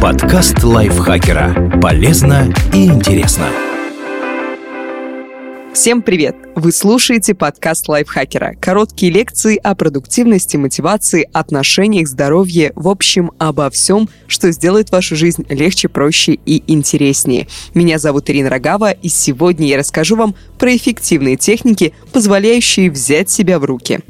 Подкаст лайфхакера. Полезно и интересно. Всем привет! Вы слушаете подкаст лайфхакера. Короткие лекции о продуктивности, мотивации, отношениях, здоровье, в общем, обо всем, что сделает вашу жизнь легче, проще и интереснее. Меня зовут Ирина Рогава, и сегодня я расскажу вам про эффективные техники, позволяющие взять себя в руки.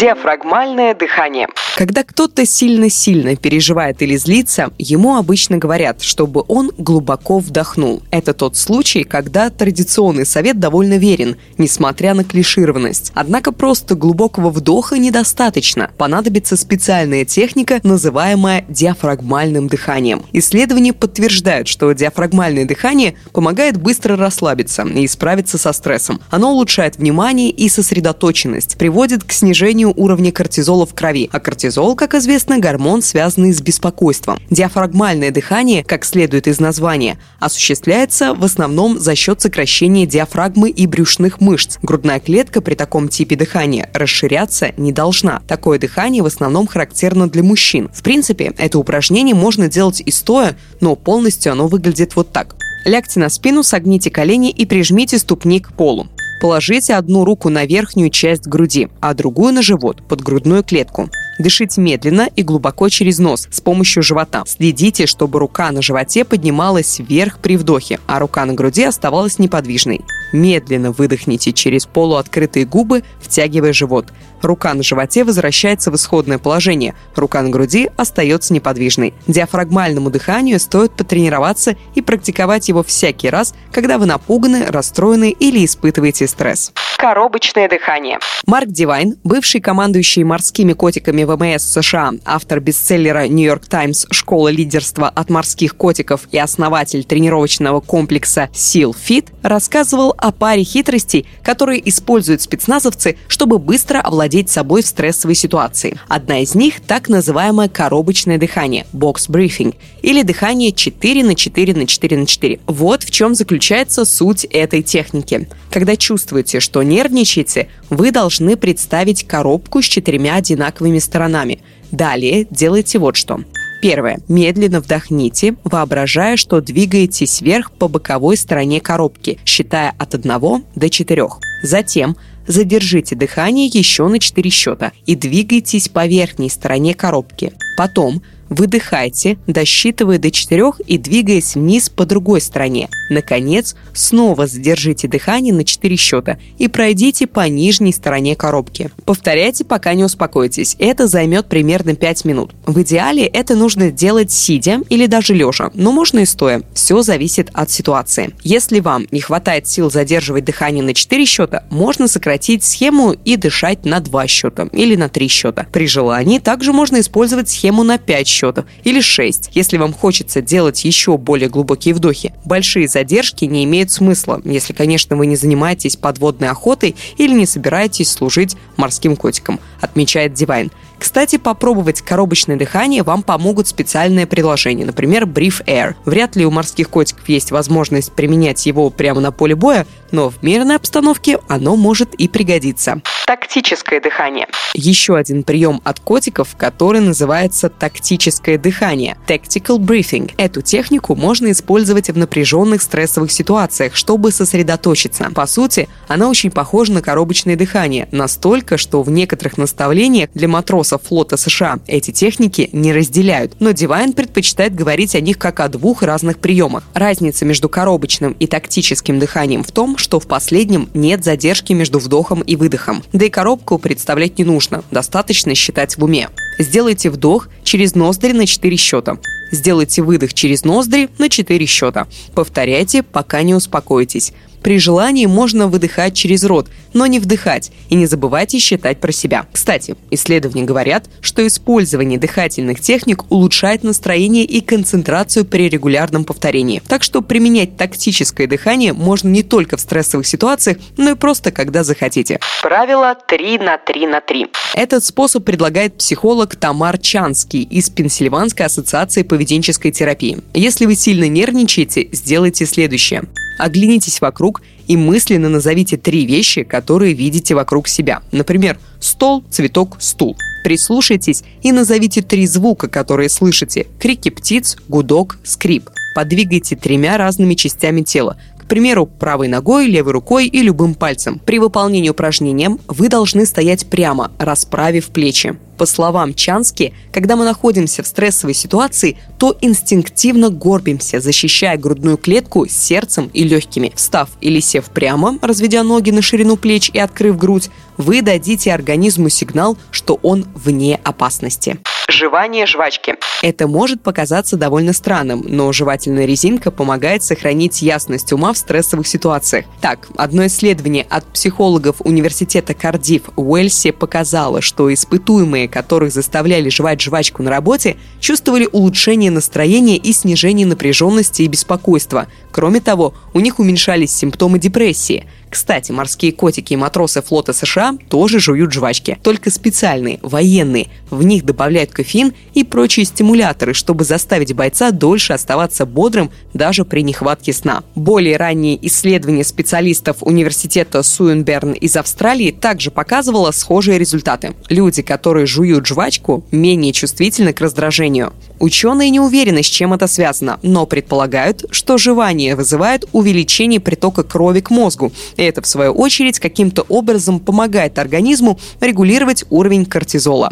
Диафрагмальное дыхание. Когда кто-то сильно-сильно переживает или злится, ему обычно говорят, чтобы он глубоко вдохнул. Это тот случай, когда традиционный совет довольно верен, несмотря на клишированность. Однако просто глубокого вдоха недостаточно. Понадобится специальная техника, называемая диафрагмальным дыханием. Исследования подтверждают, что диафрагмальное дыхание помогает быстро расслабиться и справиться со стрессом. Оно улучшает внимание и сосредоточенность, приводит к снижению уровня кортизола в крови, а кортизол, как известно, гормон, связанный с беспокойством. Диафрагмальное дыхание, как следует из названия, осуществляется в основном за счет сокращения диафрагмы и брюшных мышц. Грудная клетка при таком типе дыхания расширяться не должна. Такое дыхание в основном характерно для мужчин. В принципе, это упражнение можно делать и стоя, но полностью оно выглядит вот так. Лягте на спину, согните колени и прижмите ступни к полу. Положите одну руку на верхнюю часть груди, а другую на живот, под грудную клетку. Дышите медленно и глубоко через нос с помощью живота. Следите, чтобы рука на животе поднималась вверх при вдохе, а рука на груди оставалась неподвижной. Медленно выдохните через полуоткрытые губы, втягивая живот. Рука на животе возвращается в исходное положение, рука на груди остается неподвижной. Диафрагмальному дыханию стоит потренироваться и практиковать его всякий раз, когда вы напуганы, расстроены или испытываете стресс. Коробочное дыхание. Марк Дивайн, бывший командующий морскими котиками ВМС США, автор бестселлера «Нью-Йорк Таймс. Школа лидерства от морских котиков» и основатель тренировочного комплекса Seal Fit, рассказывал о паре хитростей, которые используют спецназовцы, чтобы быстро овладеть собой в стрессовой ситуации. Одна из них – так называемое коробочное дыхание – бокс-брифинг, или дыхание 4 на 4 на 4 на 4. Вот в чем заключается суть этой техники. Когда чувствуете, что нервничаете, вы должны представить коробку с четырьмя одинаковыми сторонами. Далее делайте вот что. Первое. Медленно вдохните, воображая, что двигаетесь вверх по боковой стороне коробки, считая от 1 до 4. Затем задержите дыхание еще на 4 счета и двигайтесь по верхней стороне коробки. Потом Выдыхайте, досчитывая до 4 и двигаясь вниз по другой стороне. Наконец, снова задержите дыхание на 4 счета и пройдите по нижней стороне коробки. Повторяйте, пока не успокоитесь. Это займет примерно 5 минут. В идеале это нужно делать сидя или даже лежа, но можно и стоя. Все зависит от ситуации. Если вам не хватает сил задерживать дыхание на 4 счета, можно сократить схему и дышать на 2 счета или на 3 счета. При желании также можно использовать схему на 5 счетов счетов, или 6, если вам хочется делать еще более глубокие вдохи. Большие задержки не имеют смысла, если, конечно, вы не занимаетесь подводной охотой или не собираетесь служить морским котиком, отмечает Дивайн. Кстати, попробовать коробочное дыхание вам помогут специальные приложения, например, Brief Air. Вряд ли у морских котиков есть возможность применять его прямо на поле боя, но в мирной обстановке оно может и пригодиться. Тактическое дыхание. Еще один прием от котиков, который называется тактическое дыхание – tactical breathing. Эту технику можно использовать в напряженных стрессовых ситуациях, чтобы сосредоточиться. По сути, она очень похожа на коробочное дыхание, настолько, что в некоторых наставлениях для матросов флота США эти техники не разделяют, но Дивайн предпочитает говорить о них как о двух разных приемах. Разница между коробочным и тактическим дыханием в том, что в последнем нет задержки между вдохом и выдохом. Да и коробку представлять не нужно, достаточно считать в уме. Сделайте вдох через ноздри на 4 счета. Сделайте выдох через ноздри на 4 счета. Повторяйте, пока не успокоитесь. При желании можно выдыхать через рот, но не вдыхать. И не забывайте считать про себя. Кстати, исследования говорят, что использование дыхательных техник улучшает настроение и концентрацию при регулярном повторении. Так что применять тактическое дыхание можно не только в стрессовых ситуациях, но и просто когда захотите. Правило 3 на 3 на 3. Этот способ предлагает психолог Тамар Чанский из Пенсильванской ассоциации поведенческой терапии. Если вы сильно нервничаете, сделайте следующее. Оглянитесь вокруг и мысленно назовите три вещи, которые видите вокруг себя. Например, стол, цветок, стул. Прислушайтесь и назовите три звука, которые слышите. Крики птиц, гудок, скрип. Подвигайте тремя разными частями тела примеру, правой ногой, левой рукой и любым пальцем. При выполнении упражнения вы должны стоять прямо, расправив плечи. По словам Чански, когда мы находимся в стрессовой ситуации, то инстинктивно горбимся, защищая грудную клетку сердцем и легкими. Встав или сев прямо, разведя ноги на ширину плеч и открыв грудь, вы дадите организму сигнал, что он вне опасности. Жевание жвачки. Это может показаться довольно странным, но жевательная резинка помогает сохранить ясность ума в стрессовых ситуациях. Так, одно исследование от психологов университета Кардив в Уэльсе показало, что испытуемые, которых заставляли жевать жвачку на работе, чувствовали улучшение настроения и снижение напряженности и беспокойства. Кроме того, у них уменьшались симптомы депрессии – кстати, морские котики и матросы флота США тоже жуют жвачки, только специальные, военные. В них добавляют кофеин и прочие стимуляторы, чтобы заставить бойца дольше оставаться бодрым даже при нехватке сна. Более ранние исследования специалистов университета Суенберн из Австралии также показывало схожие результаты. Люди, которые жуют жвачку, менее чувствительны к раздражению. Ученые не уверены, с чем это связано, но предполагают, что жевание вызывает увеличение притока крови к мозгу. И это, в свою очередь, каким-то образом помогает организму регулировать уровень кортизола.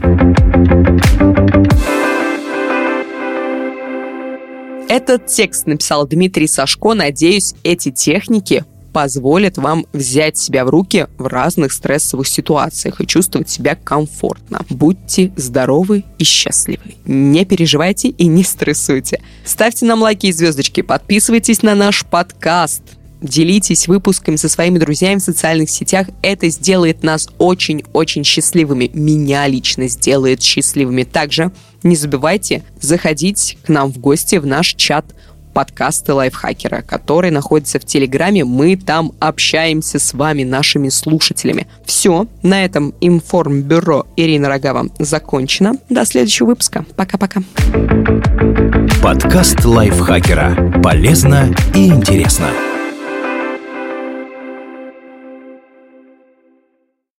Этот текст написал Дмитрий Сашко. Надеюсь, эти техники позволит вам взять себя в руки в разных стрессовых ситуациях и чувствовать себя комфортно. Будьте здоровы и счастливы. Не переживайте и не стрессуйте. Ставьте нам лайки и звездочки, подписывайтесь на наш подкаст. Делитесь выпусками со своими друзьями в социальных сетях. Это сделает нас очень-очень счастливыми. Меня лично сделает счастливыми. Также не забывайте заходить к нам в гости в наш чат подкасты лайфхакера, который находится в Телеграме. Мы там общаемся с вами, нашими слушателями. Все, на этом информбюро Ирина Рогава закончено. До следующего выпуска. Пока-пока. Подкаст лайфхакера. Полезно и интересно.